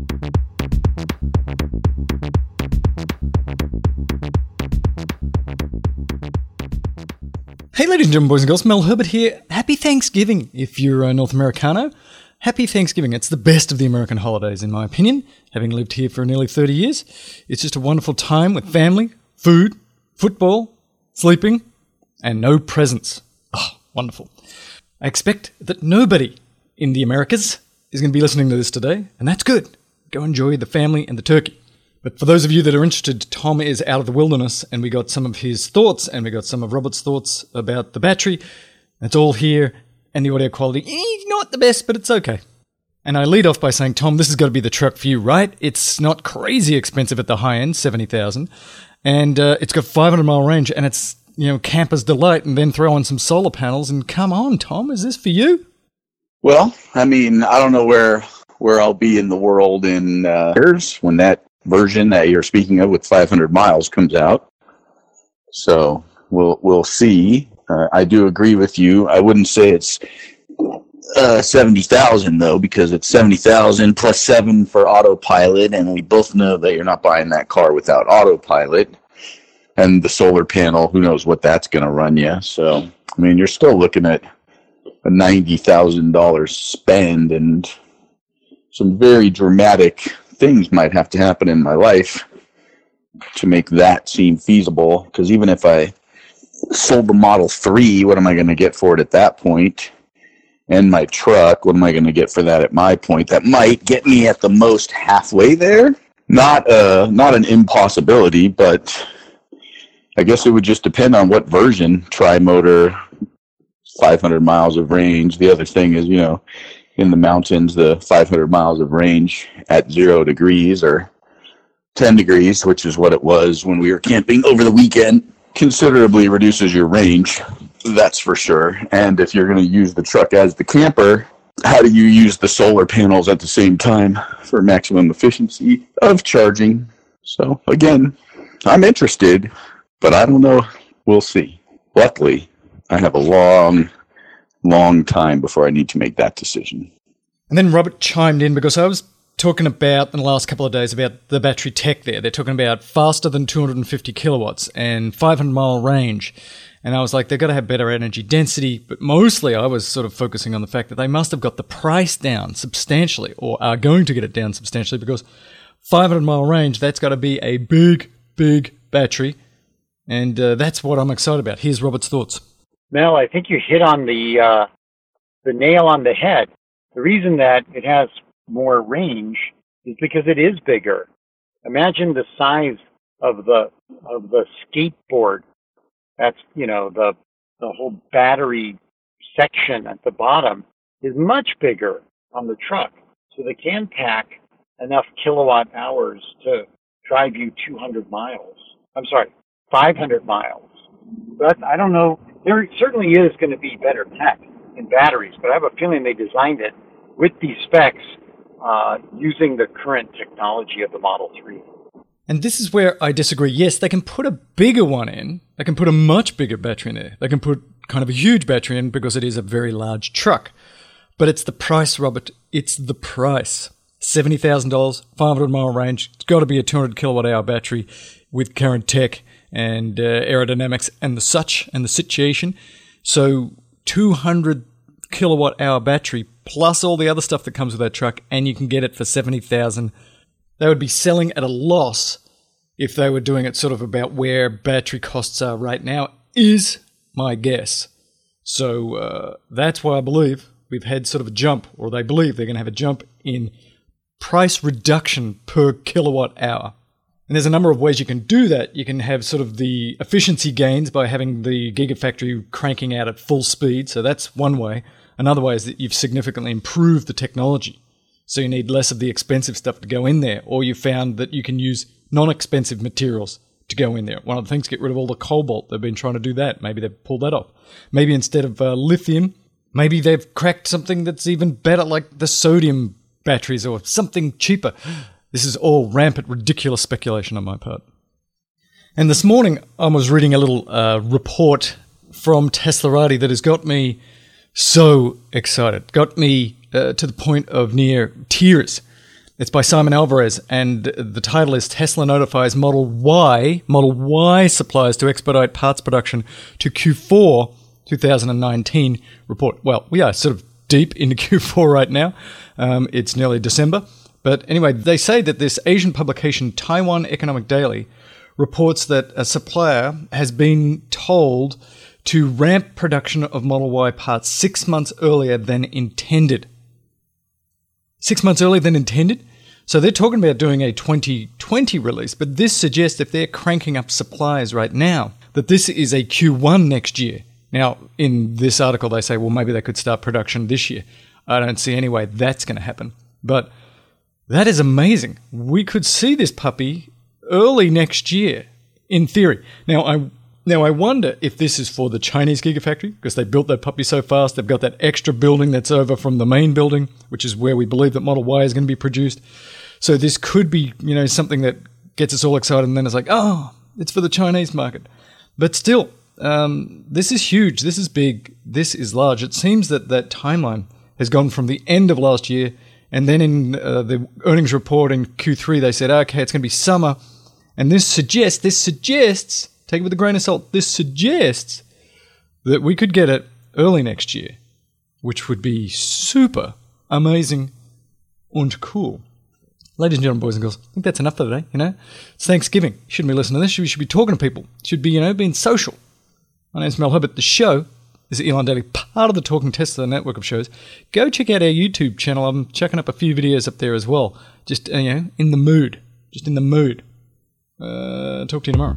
Hey, ladies and gentlemen, boys and girls, Mel Herbert here. Happy Thanksgiving if you're a North Americano. Happy Thanksgiving. It's the best of the American holidays, in my opinion, having lived here for nearly 30 years. It's just a wonderful time with family, food, football, sleeping, and no presents. Oh, wonderful. I expect that nobody in the Americas is going to be listening to this today, and that's good. Go enjoy the family and the turkey. But for those of you that are interested, Tom is out of the wilderness, and we got some of his thoughts, and we got some of Robert's thoughts about the battery. It's all here, and the audio quality is not the best, but it's okay. And I lead off by saying, Tom, this has got to be the truck for you, right? It's not crazy expensive at the high end, seventy thousand, and uh, it's got five hundred mile range, and it's you know camper's delight, and then throw on some solar panels, and come on, Tom, is this for you? Well, I mean, I don't know where where I'll be in the world in uh, years when that version that you're speaking of with 500 miles comes out. So we'll we'll see. Uh, I do agree with you. I wouldn't say it's uh, 70,000 though, because it's 70,000 plus seven for autopilot, and we both know that you're not buying that car without autopilot. And the solar panel, who knows what that's going to run you. So, I mean, you're still looking at a $90,000 spend and some very dramatic things might have to happen in my life to make that seem feasible. Because even if I sold the Model 3, what am I going to get for it at that point? And my truck, what am I going to get for that at my point? That might get me at the most halfway there. Not uh, not an impossibility, but I guess it would just depend on what version. Tri-motor, 500 miles of range. The other thing is, you know, in the mountains, the 500 miles of range at zero degrees or 10 degrees, which is what it was when we were camping over the weekend, considerably reduces your range. That's for sure. And if you're going to use the truck as the camper, how do you use the solar panels at the same time for maximum efficiency of charging? So, again, I'm interested, but I don't know. We'll see. Luckily, I have a long long time before I need to make that decision. And then Robert chimed in because I was talking about in the last couple of days about the battery tech there. They're talking about faster than 250 kilowatts and 500 mile range. And I was like, they've got to have better energy density. But mostly I was sort of focusing on the fact that they must have got the price down substantially or are going to get it down substantially because 500 mile range, that's got to be a big, big battery. And uh, that's what I'm excited about. Here's Robert's thoughts. Mel, I think you hit on the uh, the nail on the head. The reason that it has more range is because it is bigger. Imagine the size of the of the skateboard. That's you know the the whole battery section at the bottom is much bigger on the truck, so they can pack enough kilowatt hours to drive you 200 miles. I'm sorry, 500 miles. But I don't know there certainly is going to be better tech in batteries, but I have a feeling they designed it with these specs uh, using the current technology of the Model 3. And this is where I disagree. Yes, they can put a bigger one in. They can put a much bigger battery in there. They can put kind of a huge battery in because it is a very large truck. But it's the price, Robert. It's the price. $70,000, 500 mile range. It's got to be a 200 kilowatt hour battery with current tech and uh, aerodynamics and the such and the situation. So 200 kilowatt hour battery plus all the other stuff that comes with that truck, and you can get it for 70,000. They would be selling at a loss if they were doing it sort of about where battery costs are right now, is my guess. So uh, that's why I believe we've had sort of a jump, or they believe they're going to have a jump in price reduction per kilowatt hour. And there's a number of ways you can do that. You can have sort of the efficiency gains by having the Gigafactory cranking out at full speed. So that's one way. Another way is that you've significantly improved the technology. So you need less of the expensive stuff to go in there. Or you found that you can use non expensive materials to go in there. One of the things, get rid of all the cobalt. They've been trying to do that. Maybe they've pulled that off. Maybe instead of uh, lithium, maybe they've cracked something that's even better, like the sodium batteries or something cheaper. This is all rampant, ridiculous speculation on my part. And this morning, I was reading a little uh, report from Teslarati that has got me so excited, got me uh, to the point of near tears. It's by Simon Alvarez, and the title is Tesla notifies Model Y, Model Y suppliers to expedite parts production to Q4 2019 report. Well, we are sort of deep into Q4 right now. Um, it's nearly December. But anyway, they say that this Asian publication, Taiwan Economic Daily, reports that a supplier has been told to ramp production of Model Y parts six months earlier than intended. Six months earlier than intended? So they're talking about doing a 2020 release, but this suggests if they're cranking up supplies right now, that this is a Q1 next year. Now, in this article, they say, well, maybe they could start production this year. I don't see any way that's going to happen. But that is amazing. We could see this puppy early next year, in theory. Now, I now I wonder if this is for the Chinese Gigafactory because they built that puppy so fast. They've got that extra building that's over from the main building, which is where we believe that Model Y is going to be produced. So this could be, you know, something that gets us all excited, and then it's like, oh, it's for the Chinese market. But still, um, this is huge. This is big. This is large. It seems that that timeline has gone from the end of last year, and then in uh, the earnings report in Q3, they said, okay, it's going to be summer. And this suggests, this suggests, take it with a grain of salt, this suggests that we could get it early next year, which would be super amazing and cool. Ladies and gentlemen, boys and girls, I think that's enough for today, you know? It's Thanksgiving. You shouldn't be listening to this. You should be talking to people. You should be, you know, being social. My name's Mel Herbert. The show is Elon Daily, part of the Talking Tesla network of shows. Go check out our YouTube channel. I'm checking up a few videos up there as well. Just, uh, you know, in the mood. Just in the mood. Uh, talk to you tomorrow.